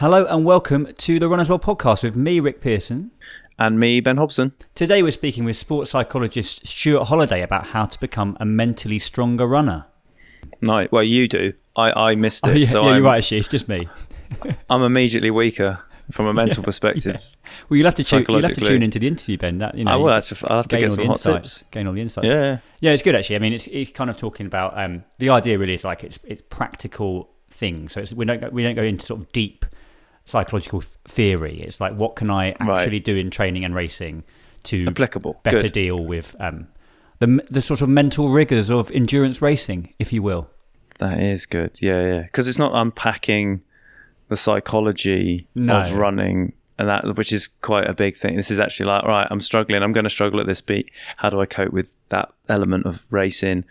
Hello and welcome to the Runner's World podcast with me, Rick Pearson. And me, Ben Hobson. Today we're speaking with sports psychologist Stuart Holliday about how to become a mentally stronger runner. No, well, you do. I, I missed it. Oh, yeah, so yeah I'm, you're right, actually. It's just me. I'm immediately weaker from a mental perspective. Well, you'll have to, tune, you'll have to tune into the interview, Ben. That, you know, I will. That's a, I'll have to gain get all some the hot insights. tips. Gain all the insights. Yeah. Yeah, it's good actually. I mean, it's it's kind of talking about um, the idea really is like it's it's practical things. So it's, we don't go, we don't go into sort of deep psychological th- theory. It's like what can I Right. actually do in training and racing to Applicable. better Good. deal with um, the the sort of mental rigors of endurance racing, if you will. That is good. Yeah, yeah. Because it's not unpacking the psychology No. of running and that, which is quite a big thing. This is actually like, right, I'm struggling. I'm going to struggle at this beat. How do I cope with that element of racing?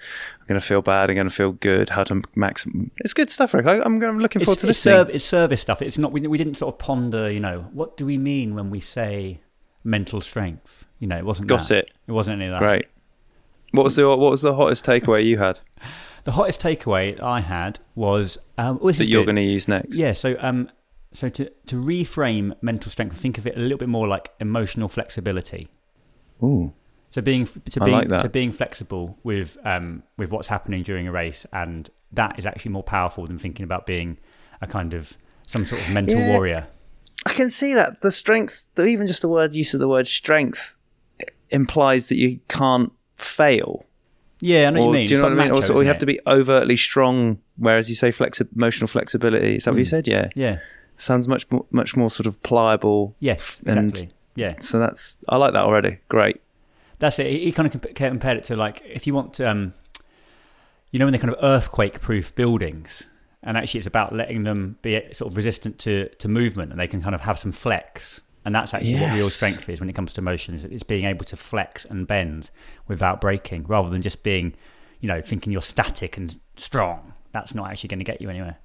I'm going to feel bad. I'm going to feel good. How to max? It's good stuff, Rick. I, I'm, I'm looking forward It's, to it's, serv- it's service stuff. It's not. We, we didn't sort of ponder. You know, what do we mean when we say mental strength? You know, it wasn't. Got that. it. It wasn't any of that. Great. What was the what was the hottest takeaway you had The hottest takeaway I had was um, oh, this that is you're going to use next? Yeah. So um, so to to reframe mental strength, think of it a little bit more like emotional flexibility. Ooh. So being to I being like that. to being flexible with um with what's happening during a race, and that is actually more powerful than thinking about being a kind of some sort of mental Yeah. warrior. I can see that the strength, the, even just the word use of the word strength, implies that you can't fail. Yeah, I know Or, what you mean. Do you It's know what I mean? macho, Also, or you have it? to be overtly strong, whereas you say flexi- emotional flexibility. Is that what you said? Yeah. Yeah. Sounds much more, much more sort of pliable. Yes. And- Exactly. yeah. So that's I like that already. Great. That's it. He kind of comp- compared it to like if you want um, you know, when they're kind of earthquake-proof buildings, and actually it's about letting them be sort of resistant to to movement, and they can kind of have some flex. And that's actually what real strength is when it comes to emotions. It's being able to flex and bend without breaking, rather than just being, you know, thinking you're static and strong. That's not actually going to get you anywhere.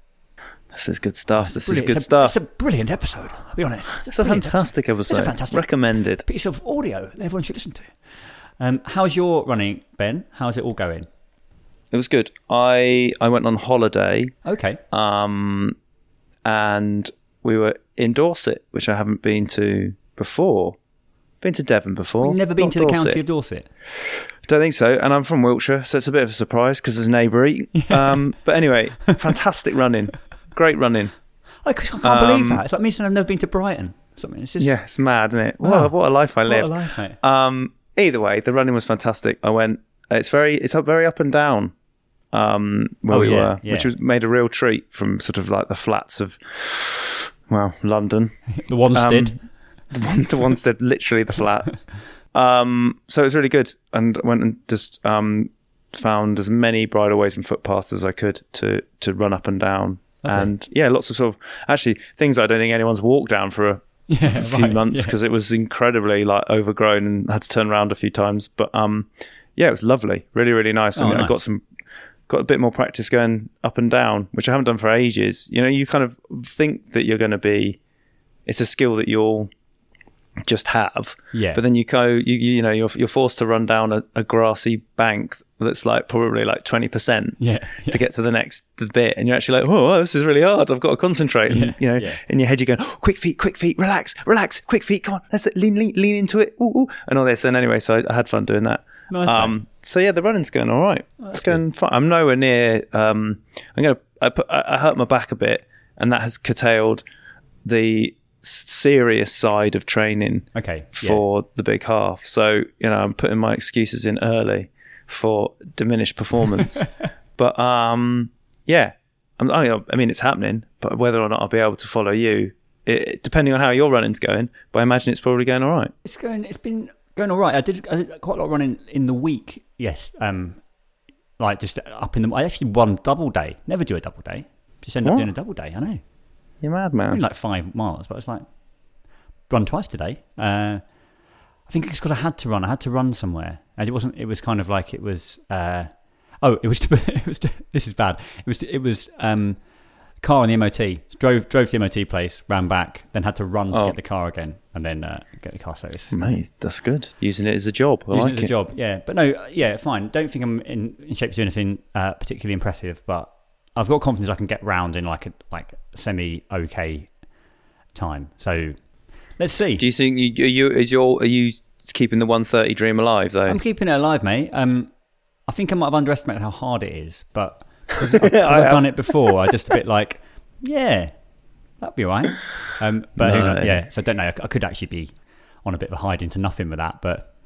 This is good stuff. This is good it's a, stuff. It's a brilliant episode. I'll be honest. It's a brilliant fantastic episode. It's a fantastic Recommended. piece of audio that everyone should listen to. Um, how's your running, Ben? How's it all going? It was good. I I went on holiday Okay. um, and we were in Dorset, which I haven't been to before. Been to Devon before. We've never been not to the Dorset. county of Dorset. Don't think so. And I'm from Wiltshire, so it's a bit of a surprise because there's neighboury. Um, but anyway, fantastic running, great running. I can't believe Um, that. It's like me saying I've never been to Brighton. Something. It's just Yeah, it's mad, isn't it? Wow. What, what a life I what live. a life, mate. Um, either way, the running was fantastic. I went. It's very. It's up very up and down. Um, where Oh, we yeah, were, yeah. which was made a real treat from sort of like the flats of, well, London. The Wanstead. Um, the, one, the ones that literally the flats. Um, so it was really good, and I went and just um, found as many bridleways and footpaths as I could to to run up and down. Lovely. And yeah, lots of sort of actually things I don't think anyone's walked down for a yeah, few right, months yeah. because it was incredibly like overgrown and had to turn around a few times. But um, yeah, it was lovely, really, really nice. Oh, and I got some, got a bit more practice going up and down, which I haven't done for ages. You know, you kind of think that you're going to be, it's a skill that you'll just have, Yeah. But then you go, you you know, you're you're forced to run down a, a grassy bank that's like probably like twenty percent, Yeah, to get to the next bit, and you're actually like, oh, this is really hard. I've got to concentrate. Yeah, And, you know, yeah. in your head, you're going, oh, quick feet, quick feet, relax, relax, quick feet, come on, let's lean, lean, lean into it, ooh, ooh, and all this. And anyway, so I, I had fun doing that. Nice, um, so yeah, the running's going all right. it's going fine. I'm nowhere near. Um, I'm gonna. I, put, I I hurt my back a bit, and that has curtailed the serious side of training Okay. yeah. for the big half. So you know, I'm putting my excuses in early for diminished performance. but um, yeah, I'm, I I mean, it's happening. But whether or not I'll be able to follow you, it, depending on how your running's going. But I imagine it's probably going all right. It's going. It's been going all right. I did, I did quite a lot of running in the week. Yes. Um, like just up in the. I actually won double day. Never do a double day. Just end up doing a double day. I know. You're mad, Only man. like five miles, but it's like run twice today. Uh, I think it's because I had to run. I had to run somewhere, and it wasn't. It was kind of like it was. Uh, oh, it was. To, it was. To, this is bad. It was. It was. Um, car on the MOT. Drove drove to the MOT place, ran back, then had to run to Oh. get the car again, and then uh, get the car service. Mate, that's good. Using it as a job. I Using like it as a job, yeah. But no, yeah, fine. Don't think I'm in, in shape to do anything uh, particularly impressive, but I've got confidence I can get round in like a like semi okay time. So let's see. Do you think you, are you is your are you keeping the 130 dream alive though? I'm keeping it alive, mate. Um, I think I might have underestimated how hard it is, but I've, 'cause I've done it before, I just a bit like, yeah, that'd be all right. Um, but who No. knows? yeah, so I don't know. I, I could actually be on a bit of a hide into nothing with that, but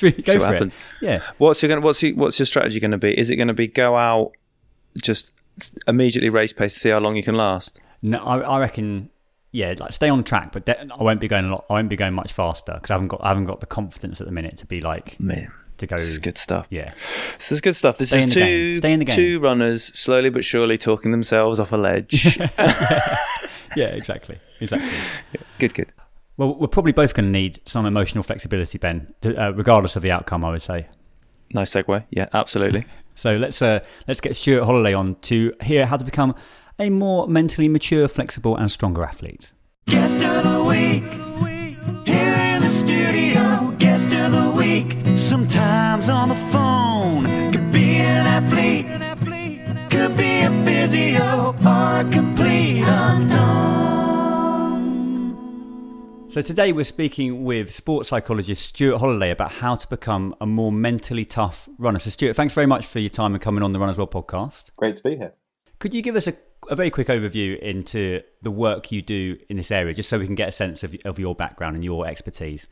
go See for it. happens. Yeah. What's your gonna what's your, what's your strategy going to be? Is it going to be go out just immediately race pace, to see how long you can last? No, I, I reckon. Yeah, like stay on track, but de- I won't be going a lot. I won't be going much faster because I haven't got I haven't got the confidence at the minute to be like Man, to go. this is good stuff. Yeah, This is good stuff. This Stay is two. Stay in the game. two runners slowly but surely talking themselves off a ledge. yeah, exactly, exactly. good, good. Well, we're probably both going to need some emotional flexibility, Ben, to, uh, regardless of the outcome. I would say. Nice segue. Yeah, absolutely. So let's uh, let's get Stuart Holliday on to hear how to become a more mentally mature, flexible, and stronger athlete. Guest of the week. Here in the studio. Guest of the week. Sometimes on the phone. Could be an athlete. Could be a physio or a complete unknown. So today we're speaking with sports psychologist Stuart Holliday about how to become a more mentally tough runner. So Stuart, thanks very much for your time and coming on the Runners World podcast. Great to be here. Could you give us a, a very quick overview into the work you do in this area, just so we can get a sense of, of your background and your expertise?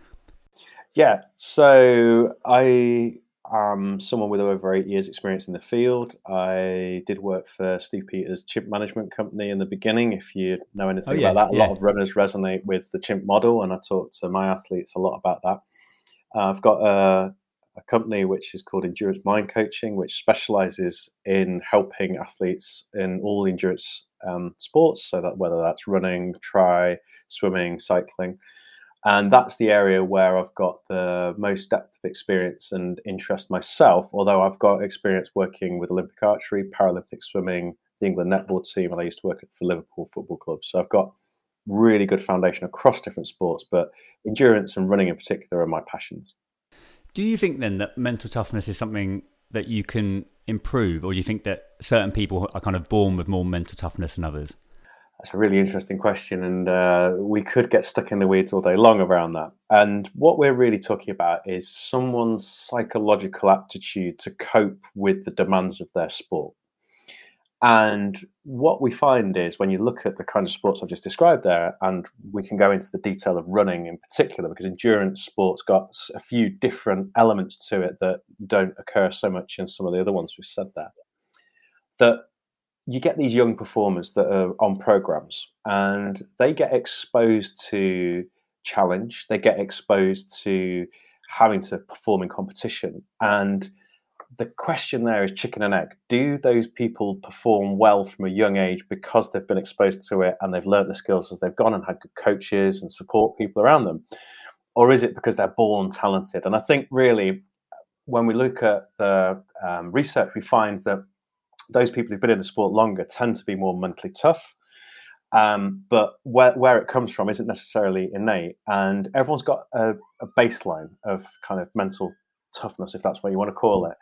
Yeah, so I am someone with over eight years' experience in the field. I did work for Steve Peters' chimp management company in the beginning. If you know anything Oh, yeah, about that, a yeah. lot of runners resonate with the chimp model, and I talk to my athletes a lot about that. Uh, I've got a, a company which is called Endurance Mind Coaching, which specializes in helping athletes in all endurance um, sports. So that whether that's running, try, swimming, cycling, and that's the area where I've got the most depth of experience and interest myself. Although I've got experience working with Olympic archery, Paralympic swimming, the England netball team, and I used to work for Liverpool Football Club. So I've got really good foundation across different sports, but endurance and running in particular are my passions. Do you think then that mental toughness is something that you can improve, or do you think that certain people are kind of born with more mental toughness than others? That's a really interesting question, and uh, we could get stuck in the weeds all day long around that. And what we're really talking about is someone's psychological aptitude to cope with the demands of their sport. And what we find is when you look at the kind of sports I've just described there, and we can go into the detail of running in particular, because endurance sports got a few different elements to it that don't occur so much in some of the other ones we've said there. That you get these young performers that are on programs and they get exposed to challenge, they get exposed to having to perform in competition. And the question there is chicken and egg. Do those people perform well from a young age because they've been exposed to it and they've learnt the skills as they've gone and had good coaches and support people around them? Or is it because they're born talented? And I think really, when we look at the um, research, we find that those people who've been in the sport longer tend to be more mentally tough. Um, but where, where it comes from isn't necessarily innate. And everyone's got a, a baseline of kind of mental toughness, if that's what you want to call it.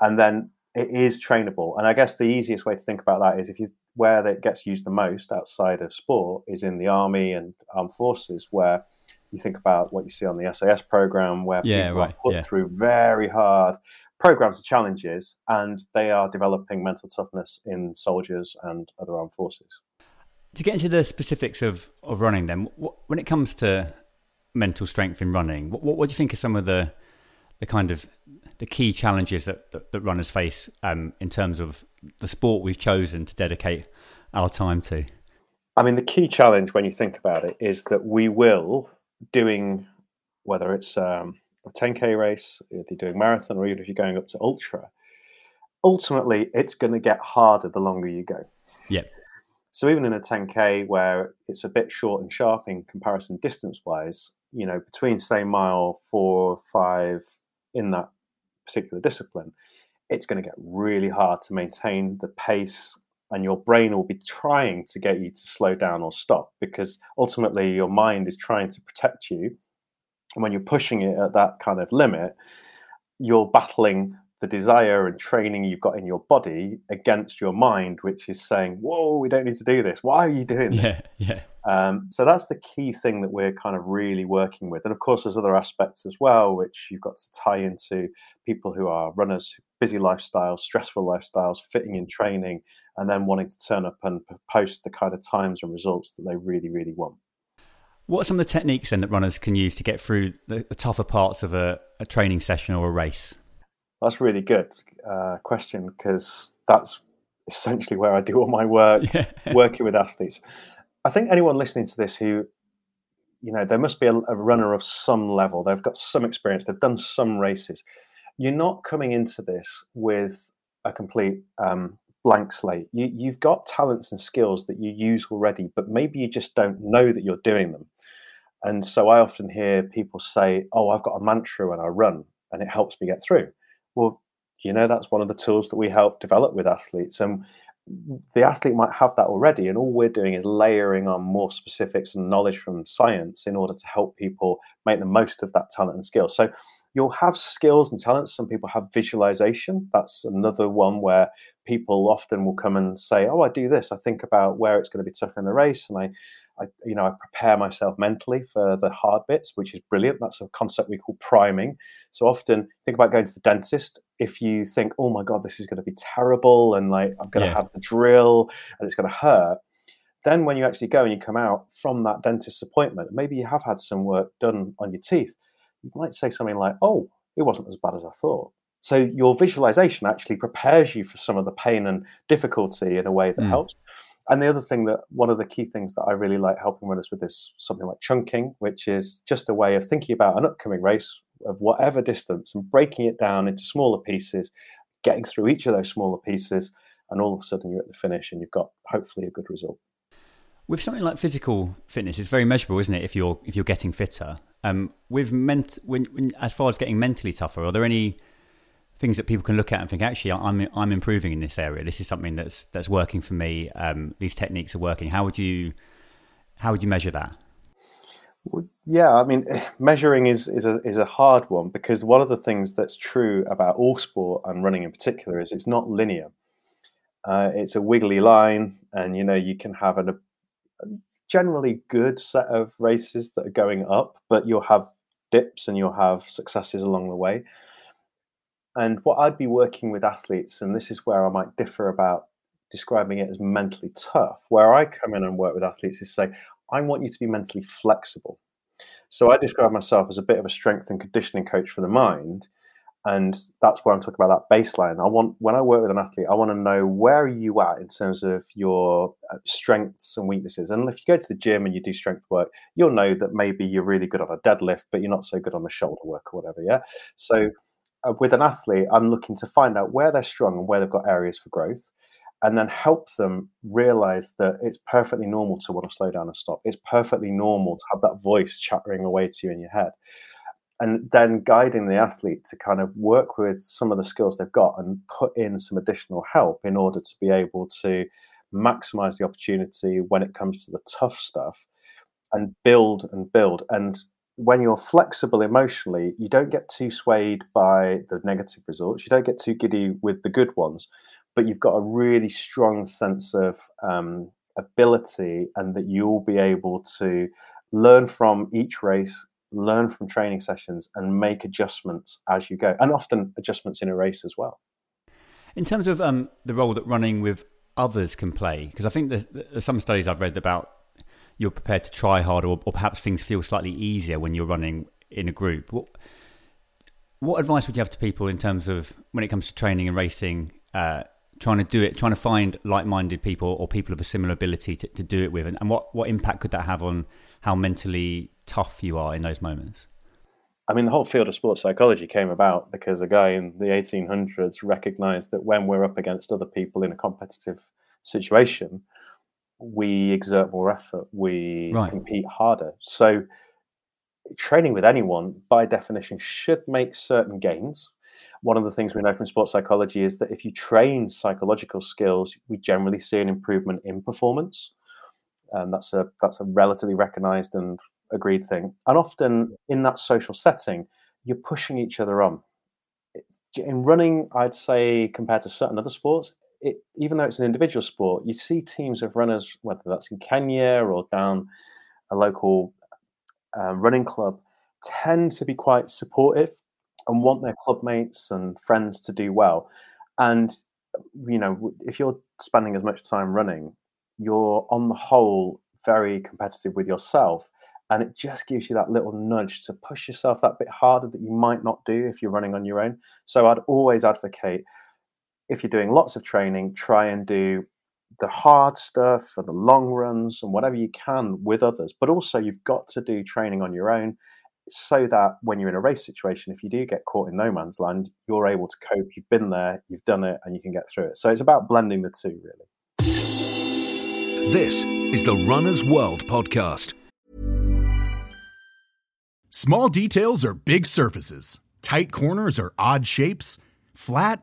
And then it is trainable. And I guess the easiest way to think about that is if you where that gets used the most outside of sport is in the army and armed forces, where You think about what you see on the SAS program, where Yeah, people right, are put yeah. through very hard programs and challenges, and they are developing mental toughness in soldiers and other armed forces. To get into the specifics of, of running, then, what, when it comes to mental strength in running, what, what, what do you think are some of the the kind of the key challenges that, that, that runners face um, in terms of the sport we've chosen to dedicate our time to? I mean, the key challenge when you think about it is that we will doing whether it's um, a 10k race, if you're doing marathon, or even if you're going up to ultra. Ultimately, it's going to get harder the longer you go. Yeah. So even in a 10k where it's a bit short and sharp in comparison distance-wise, you know, between say mile four, or five in that particular discipline, it's going to get really hard to maintain the pace and your brain will be trying to get you to slow down or stop because ultimately your mind is trying to protect you and when you're pushing it at that kind of limit you're battling the desire and training you've got in your body against your mind which is saying whoa we don't need to do this why are you doing this Yeah, yeah. um, so that's the key thing that we're kind of really working with. And of course, there's other aspects as well, which you've got to tie into people who are runners, busy lifestyles, stressful lifestyles, fitting in training, and then wanting to turn up and post the kind of times and results that they really, really want. What are some of the techniques then that runners can use to get through the, the tougher parts of a, a training session or a race? That's a really good uh, question because that's essentially where I do all my work, Yeah. working with athletes. I think anyone listening to this who, you know, there must be a, a runner of some level. They've got some experience. They've done some races. You're not coming into this with a complete um, blank slate. You, you've got talents and skills that you use already, but maybe you just don't know that you're doing them. And so I often hear people say, "Oh, I've got a mantra when I run, and it helps me get through." Well, you know, that's one of the tools that we help develop with athletes, and the athlete might have that already, and all we're doing is layering on more specifics and knowledge from science in order to help people make the most of that talent and skill. So you'll have skills and talents. Some people have visualization. That's another one where people often will come and say, "Oh, I do this. I think about where it's going to be tough in the race, and I, I, you know, I prepare myself mentally for the hard bits, which is brilliant. That's a concept we call priming. So often, think about going to the dentist. If you think, "Oh my god, this is going to be terrible," and like I'm going to have the drill and it's going to hurt, then when you actually go and you come out from that dentist's appointment, maybe you have had some work done on your teeth. You might say something like, "Oh, it wasn't as bad as I thought." So your visualization actually prepares you for some of the pain and difficulty in a way that Mm. helps. And the other thing that one of the key things that I really like helping runners with is something like chunking, which is just a way of thinking about an upcoming race of whatever distance and breaking it down into smaller pieces, getting through each of those smaller pieces, and all of a sudden you're at the finish and you've got hopefully a good result. With something like physical fitness, it's very measurable, isn't it? If you're if you're getting fitter, um, with ment when, when as far as getting mentally tougher, are there any things that people can look at and think, actually, I'm I'm improving in this area. This is something that's that's working for me. Um, these techniques are working. How would you how would you measure that? Yeah, I mean, measuring is is a is a hard one because one of the things that's true about all sport and running in particular is it's not linear. Uh, it's a wiggly line, and you know you can have an, a generally good set of races that are going up, but you'll have dips and you'll have successes along the way. And what I'd be working with athletes, and this is where I might differ about describing it as mentally tough, where I come in and work with athletes is say, I want you to be mentally flexible. So I describe myself as a bit of a strength and conditioning coach for the mind. And that's where I'm talking about that baseline. I want, when I work with an athlete, I want to know where are you at in terms of your uh, strengths and weaknesses. And if you go to the gym and you do strength work, you'll know that maybe you're really good on a deadlift, but you're not so good on the shoulder work or whatever. Yeah. So Uh, with an athlete, I'm looking to find out where they're strong and where they've got areas for growth, and then help them realize that it's perfectly normal to want to slow down and stop. It's perfectly normal to have that voice chattering away to you in your head. And then guiding the athlete to kind of work with some of the skills they've got and put in some additional help in order to be able to maximize the opportunity when it comes to the tough stuff and build and build. And when you're flexible emotionally, you don't get too swayed by the negative results. You don't get too giddy with the good ones, but you've got a really strong sense of um, ability and that you'll be able to learn from each race, learn from training sessions, and make adjustments as you go, and often adjustments in a race as well. In terms of um, the role that running with others can play, because I think there's, there's, some studies I've read about you're prepared to try harder, or, or, perhaps things feel slightly easier when you're running in a group. What, what advice would you have to people in terms of when it comes to training and racing? Uh, trying to do it, trying to find like-minded people or people of a similar ability to, to do it with, and, and what what impact could that have on how mentally tough you are in those moments? I mean, the whole field of sports psychology came about because a guy in the 1800s recognized that when we're up against other people in a competitive situation, we exert more effort, we right. compete harder. So, training with anyone, by definition, should make certain gains one of the things we know from sports psychology is that if you train psychological skills, we generally see an improvement in performance. And that's a that's a relatively recognized and agreed thing. And often in that social setting, you're pushing each other on. In running, I'd say compared to certain other sports, it, even though it's an individual sport, you see teams of runners, whether that's in Kenya or down a local uh, running club, tend to be quite supportive and want their club mates and friends to do well. And you know, if you're spending as much time running, you're on the whole very competitive with yourself. And it just gives you that little nudge to push yourself that bit harder that you might not do if you're running on your own. So I'd always advocate if you're doing lots of training, try and do the hard stuff and the long runs and whatever you can with others. But also, you've got to do training on your own so that when you're in a race situation, if you do get caught in no man's land, you're able to cope. You've been there, you've done it, and you can get through it. So it's about blending the two, really. This is the Runner's World podcast. Small details are big surfaces, tight corners are odd shapes, flat,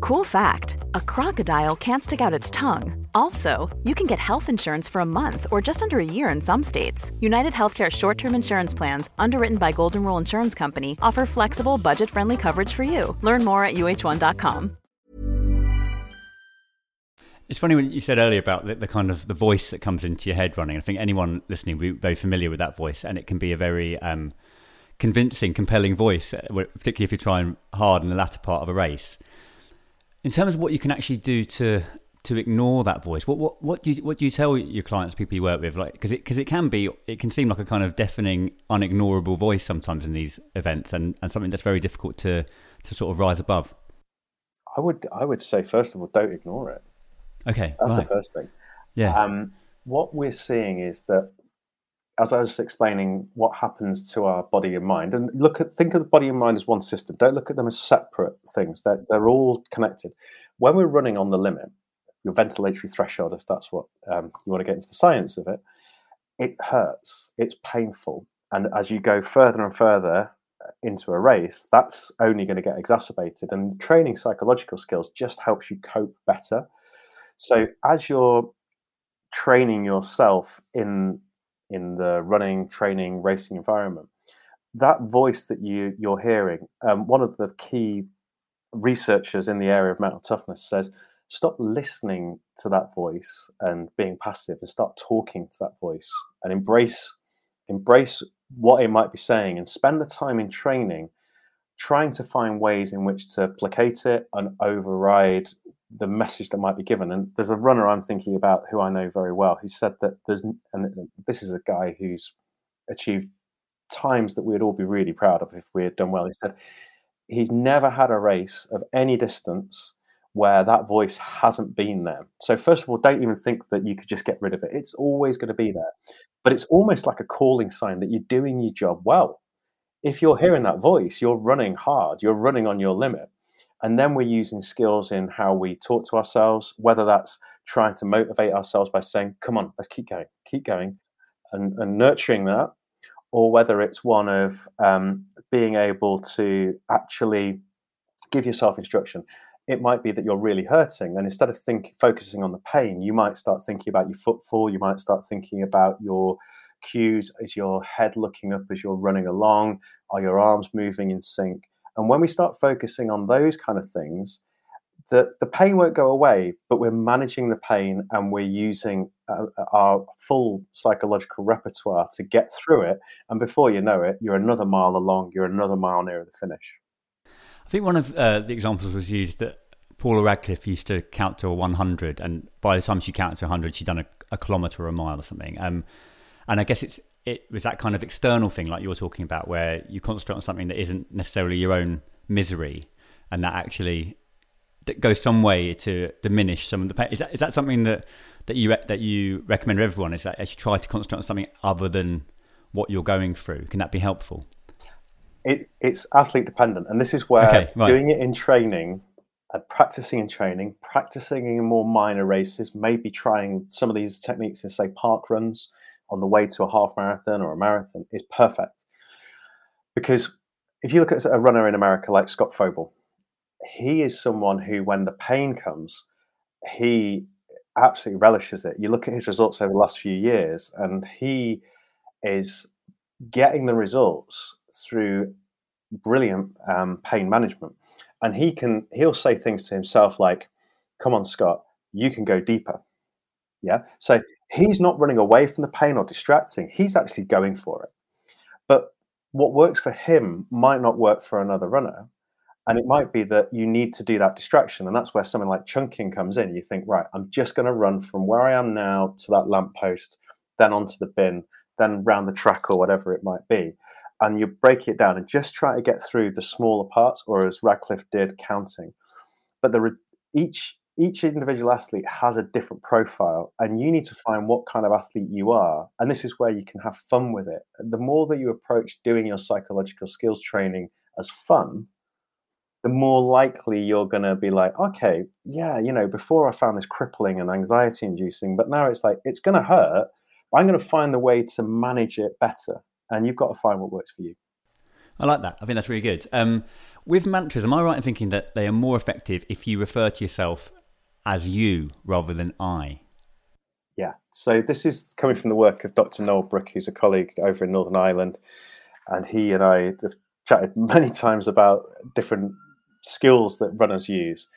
Cool fact a crocodile can't stick out its tongue. Also, you can get health insurance for a month or just under a year in some states. United Healthcare short term insurance plans, underwritten by Golden Rule Insurance Company, offer flexible, budget friendly coverage for you. Learn more at uh1.com. It's funny when you said earlier about the, the, kind of the voice that comes into your head running. I think anyone listening will be very familiar with that voice, and it can be a very um, convincing, compelling voice, uh, particularly if you're trying hard in the latter part of a race in terms of what you can actually do to to ignore that voice, what what what do you what do you tell your clients, people you work with, like because it because it can be it can seem like a kind of deafening, unignorable voice sometimes in these events, and and something that's very difficult to to sort of rise above. I would I would say first of all, don't ignore it. Okay, that's right. the first thing. Yeah. Um, what we're seeing is that as I was explaining what happens to our body and mind, and look at think of the body and mind as one system. Don't look at them as separate things. They're they're all connected. When we're running on the limit, your ventilatory threshold, if that's what um, you want to get into the science of it, it hurts. It's painful, and as you go further and further uh, into a race, that's only going to get exacerbated. And training psychological skills just helps you cope better. So as you're training yourself in in the running, training, racing environment. That voice that you you're hearing, um, one of the key researchers in the area of mental toughness says, stop listening to that voice and being passive, and start talking to that voice and embrace embrace what it might be saying, and spend the time in training trying to find ways in which to placate it and override the message that might be given. And there's a runner I'm thinking about who I know very well who said that there's, and this is a guy who's achieved times that we'd all be really proud of if we had done well. He said, he's never had a race of any distance where that voice hasn't been there. So first of all, don't even think that you could just get rid of it. It's always going to be there. But it's almost like a calling sign that you're doing your job well. If you're hearing that voice, you're running hard, you're running on your limit. And then we're using skills in how we talk to ourselves, whether that's trying to motivate ourselves by saying, come on, let's keep going, keep going, and, and nurturing that, or whether it's one of um, being able to actually give yourself instruction. It might be that you're really hurting and instead of think focusing on the pain you might start thinking about your footfall you might start thinking about your cues is your head looking up as you're running along? Are your arms moving in sync and when we start focusing on those kind of things the, the pain won't go away but we're managing the pain and we're using uh, uh, our full psychological repertoire to get through it and before you know it you're another mile along you're another mile nearer the finish I think one of uh, the examples was used that Paula Radcliffe used to count to 100, and by the time she counted to 100, she'd done a, a kilometre or a mile or something. Um, and I guess it's it was that kind of external thing, like you were talking about, where you concentrate on something that isn't necessarily your own misery, and that actually that goes some way to diminish some of the pain. Is that is that something that that you that you recommend to everyone? Is that as you try to concentrate on something other than what you're going through? Can that be helpful? it, it's athlete dependent, and this is where Okay, right. doing it in training, uh, practicing in training, practicing in more minor races, maybe trying some of these techniques in say park runs on the way to a half marathon or a marathon is perfect. Because if you look at a runner in America like Scott Fauble, he is someone who, when the pain comes, he absolutely relishes it. You look at his results over the last few years, and he is getting the results through brilliant um, pain management. And he can he'll say things to himself like, "Come on, Scott, you can go deeper." Yeah. So he's not running away from the pain or distracting. He's actually going for it. But what works for him might not work for another runner. And it might be that you need to do that distraction. And that's where something like chunking comes in. You think, right, I'm just going to run from where I am now to that lamppost, then onto the bin, then round the track or whatever it might be and you break it down and just try to get through the smaller parts, or as Radcliffe did, counting. But the re- each each individual athlete has a different profile, and you need to find what kind of athlete you are. And this is where you can have fun with it. The more that you approach doing your psychological skills training as fun, the more likely you're going to be like, okay, yeah, you know, before I found this crippling and anxiety inducing, but now it's like, it's going to hurt. I'm going to find the way to manage it better and you've got to find what works for you. I like that. I think that's really good. Um, with mantras, am I right in thinking that they are more effective if you refer to yourself as you rather than I? Yeah. So this is coming from the work of Dr. Noel Brick, who's a colleague over in Northern Ireland, and he and I have chatted many times about different skills that runners use.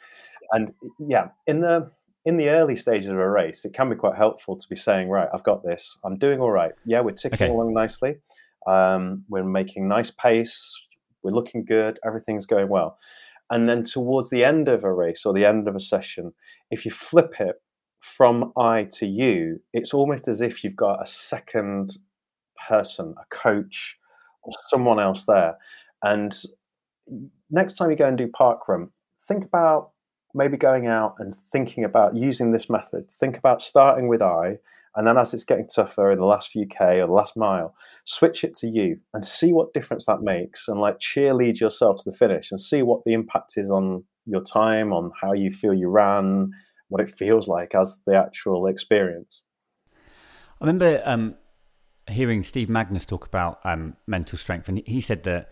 And yeah, in the in the early stages of a race, it can be quite helpful to be saying, right, I've got this. I'm doing all right. Yeah, we're ticking Okay. along nicely. Um, we're making nice pace. We're looking good. Everything's going well. And then towards the end of a race or the end of a session, if you flip it from I to you, it's almost as if you've got a second person, a coach, or someone else there. And next time you go and do parkrun, think about maybe going out and thinking about using this method. Think about starting with I, and then as it's getting tougher in the last few K or the last mile, switch it to you and see what difference that makes and like cheerlead yourself to the finish and see what the impact is on your time, on how you feel you ran, what it feels like as the actual experience. I remember um, hearing Steve Magness talk about um, mental strength, and he said that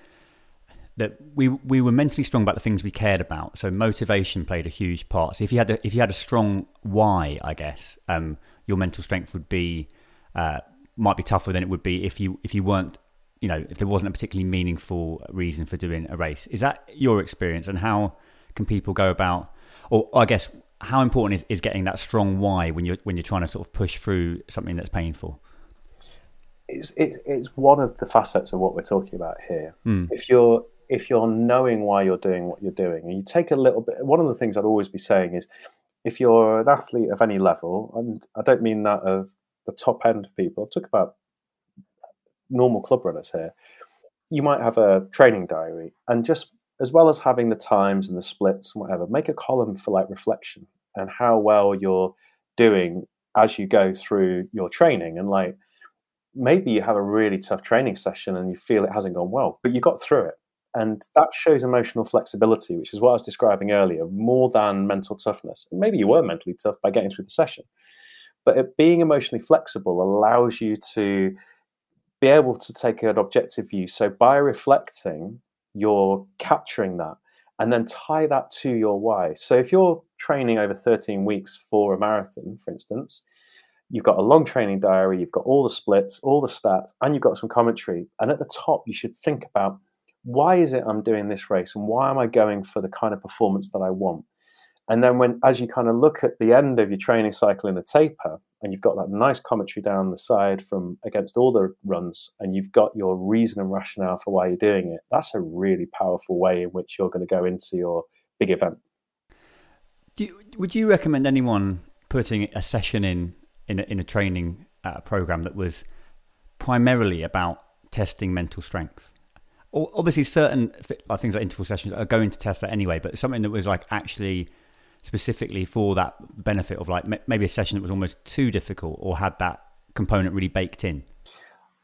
that we we were mentally strong about the things we cared about. So motivation played a huge part. So if you had a, if you had a strong why, I guess um, your mental strength would be uh, might be tougher than it would be if you if you weren't you know if there wasn't a particularly meaningful reason for doing a race. Is that your experience, and how can people go about, or I guess how important is, is getting that strong why when you're when you're trying to sort of push through something that's painful? it's it, it's one of the facets of what we're talking about here. Mm. If you're if you're knowing why you're doing what you're doing, and you take a little bit. One of the things I'd always be saying is, if you're an athlete of any level, and I don't mean that of the top end of people. I'm talking about normal club runners here. You might have a training diary, and just as well as having the times and the splits and whatever, make a column for like reflection and how well you're doing as you go through your training. And like maybe you have a really tough training session and you feel it hasn't gone well, but you got through it. And that shows emotional flexibility, which is what I was describing earlier, more than mental toughness. Maybe you were mentally tough by getting through the session, but it, being emotionally flexible allows you to be able to take an objective view. So by reflecting, you're capturing that and then tie that to your why. So if you're training over 13 weeks for a marathon, for instance, you've got a long training diary, you've got all the splits, all the stats, and you've got some commentary. And at the top, you should think about why is it I'm doing this race and why am I going for the kind of performance that I want? And then when as you kind of look at the end of your training cycle in the taper, and you've got that nice commentary down the side from against all the runs, and you've got your reason and rationale for why you're doing it, that's a really powerful way in which you're going to go into your big event. You, would you recommend anyone putting a session in in a, in a training uh, program that was primarily about testing mental strength? Obviously certain things like interval sessions are going to test that anyway, but something that was like actually specifically for that benefit of like maybe a session that was almost too difficult or had that component really baked in.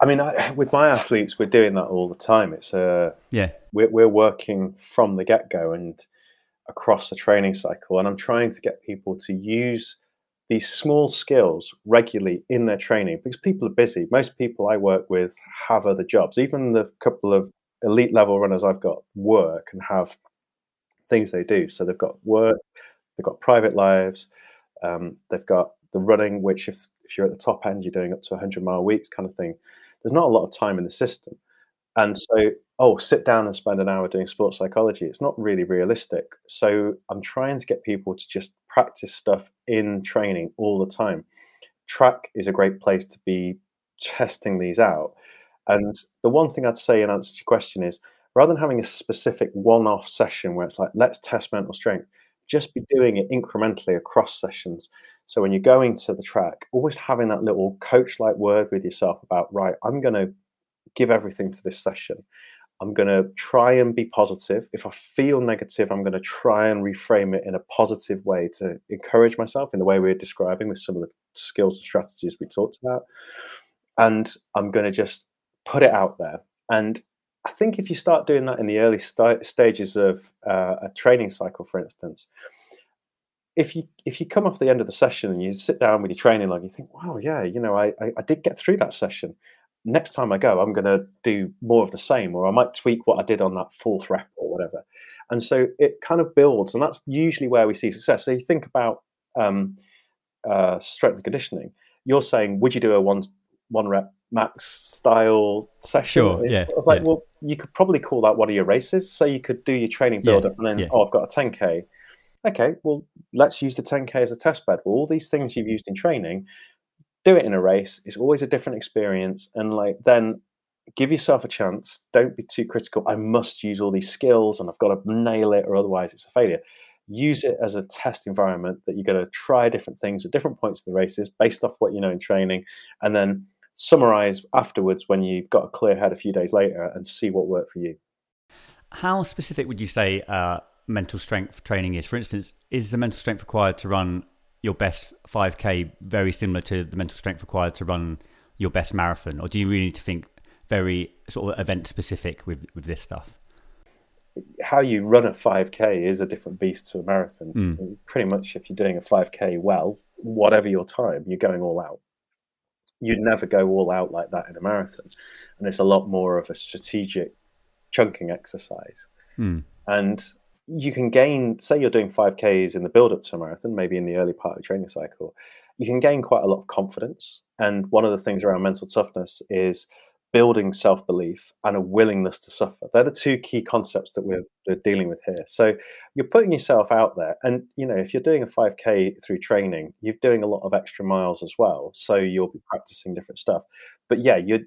I mean, I, with my athletes, we're doing that all the time. It's a uh, yeah, we're, we're working from the get go and across the training cycle, and I'm trying to get people to use these small skills regularly in their training because people are busy. Most people I work with have other jobs. Even the couple of elite level runners I've got work and have things they do. So they've got work, they've got private lives, um, they've got the running, which if, if you're at the top end, you're doing up to 100 mile weeks kind of thing. There's not a lot of time in the system. And so, oh, sit down and spend an hour doing sports psychology. It's not really realistic. So I'm trying to get people to just practice stuff in training all the time. Track is a great place to be testing these out and the one thing I'd say in answer to your question is rather than having a specific one off session where it's like, let's test mental strength, just be doing it incrementally across sessions. So when you're going to the track, always having that little coach like word with yourself about, right, I'm going to give everything to this session. I'm going to try and be positive. If I feel negative, I'm going to try and reframe it in a positive way to encourage myself in the way we are describing with some of the skills and strategies we talked about. And I'm going to just put it out there. And I think if you start doing that in the early st- stages of uh, a training cycle, for instance, if you if you come off the end of the session and you sit down with your training log, you think, "Wow, yeah, you know, I, I, I did get through that session. Next time I go, I'm going to do more of the same, or I might tweak what I did on that fourth rep or whatever." And so it kind of builds, and that's usually where we see success. So you think about um, uh, strength and conditioning. You're saying, would you do a one one rep max style session. Sure, yeah, I was like, yeah. well, you could probably call that one of your races. So you could do your training build Yeah, up and then, oh, I've got a 10K. Okay, well, let's use the 10K as a test bed. Well, all these things you've used in training, do it in a race. It's always a different experience. And like, then give yourself a chance. Don't be too critical. I must use all these skills and I've got to nail it or otherwise it's a failure. Use it as a test environment that you're going to try different things at different points in the races based off what you know in training. And then summarize afterwards when you've got a clear head a few days later and see what worked for you. How specific would you say uh, mental strength training is? For instance, is the mental strength required to run your best 5K very similar to the mental strength required to run your best marathon? Or do you really need to think very sort of event specific with, with this stuff? How you run a 5K is a different beast to a marathon. Mm. Pretty much, if you're doing a 5K well, whatever your time, you're going all out. You'd never go all out like that in a marathon. And it's a lot more of a strategic chunking exercise. Mm. And you can gain, say you're doing 5Ks in the build up to a marathon, maybe in the early part of the training cycle, you can gain quite a lot of confidence. And one of the things around mental toughness is building self belief and a willingness to suffer. They're the two key concepts that we're, we're dealing with here. So you're putting yourself out there. And, you know, if you're doing a 5K through training, you're doing a lot of extra miles as well. So you'll be practicing different stuff. But yeah, you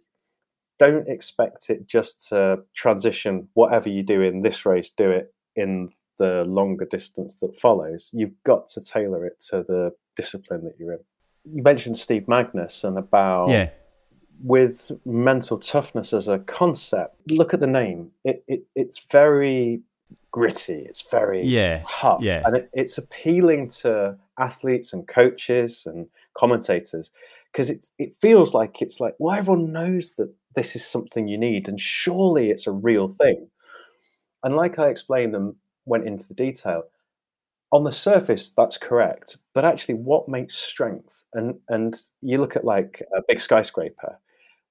don't expect it just to transition whatever you do in this race, do it in the longer distance that follows. You've got to tailor it to the discipline that you're in. You mentioned Steve Magness and about Yeah. With mental toughness as a concept. Look at the name; it, it it's very gritty. It's very Yeah, tough, yeah. and it, it's appealing to athletes and coaches and commentators because it it feels like it's like well everyone knows that this is something you need, and surely it's a real thing. And like I explained and went into the detail, on the surface that's correct, but actually what makes strength? And and you look at like a big skyscraper.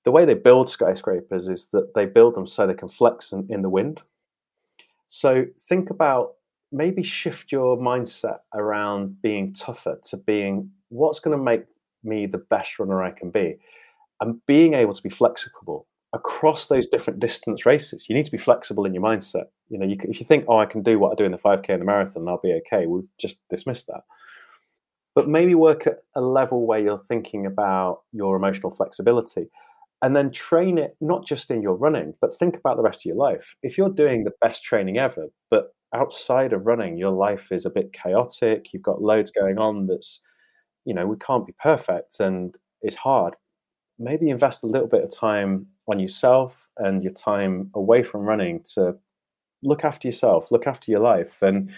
The way they build skyscrapers is that they build them so they can flex in, in the wind. So think about maybe shift your mindset around being tougher to being what's going to make me the best runner I can be and being able to be flexible across those different distance races. You need to be flexible in your mindset. You know, you, if you think, oh, I can do what I do in the 5K and the marathon, I'll be okay. We've just dismissed that. But maybe work at a level where you're thinking about your emotional flexibility and then train it not just in your running, but think about the rest of your life. If you're doing the best training ever, but outside of running, your life is a bit chaotic, you've got loads going on that's, you know, we can't be perfect and it's hard. Maybe invest a little bit of time on yourself and your time away from running to look after yourself, look after your life. And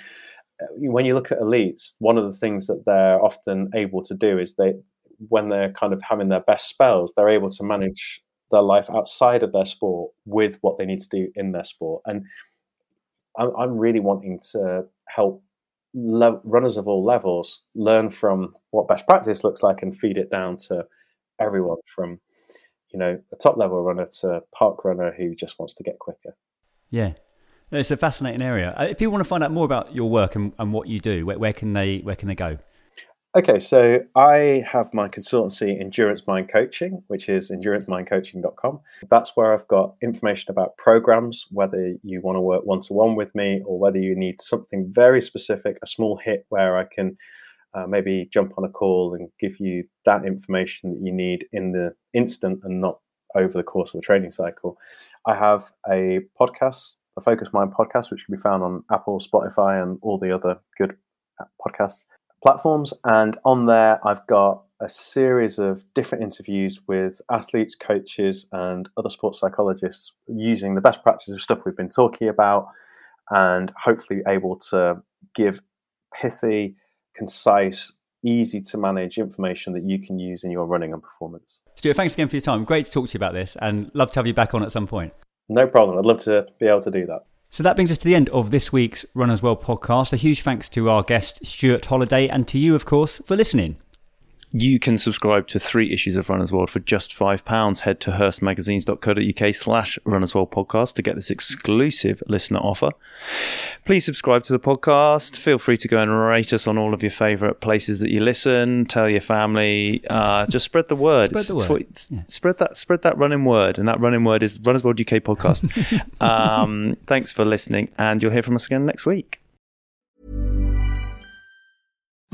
uh, when you look at elites, one of the things that they're often able to do is they, when they're kind of having their best spells, they're able to manage their life outside of their sport with what they need to do in their sport. And I'm, I'm really wanting to help le- runners of all levels learn from what best practice looks like and feed it down to everyone from, you know, a top level runner to park runner who just wants to get quicker. Yeah. It's a fascinating area. Uh, If people want to find out more about your work and, and what you do, where, where can they where can they go? Okay, so I have my consultancy, Endurance Mind Coaching, which is endurancemindcoaching.com. That's where I've got information about programs, whether you want to work one to one with me or whether you need something very specific, a small hit where I can uh, maybe jump on a call and give you that information that you need in the instant and not over the course of a training cycle. I have a podcast, a Focused Mind podcast, which can be found on Apple, Spotify, and all the other good uh, podcast platforms. And on there, I've got a series of different interviews with athletes, coaches, and other sports psychologists using the best practices of stuff we've been talking about and hopefully able to give pithy, concise, easy to manage information that you can use in your running and performance. Stuart, thanks again for your time. Great to talk to you about this and love to have you back on at some point. No problem. I'd love to be able to do that. So that brings us to the end of this week's Runner's World podcast. A huge thanks to our guest, Stuart Holliday, and to you, of course, for listening. You can subscribe to three issues of Runner's World for just £5. Head to hearstmagazines.co.uk slash Runner's World podcast to get this exclusive listener offer. Please subscribe to the podcast. Feel free to go and rate us on all of your favourite places that you listen. Tell your family. Uh, just spread the word. Spread the It's- it's word. what- Spread that spread that running word. And that running word is Runner's World UK podcast. um, thanks for listening. And you'll hear from us again next week.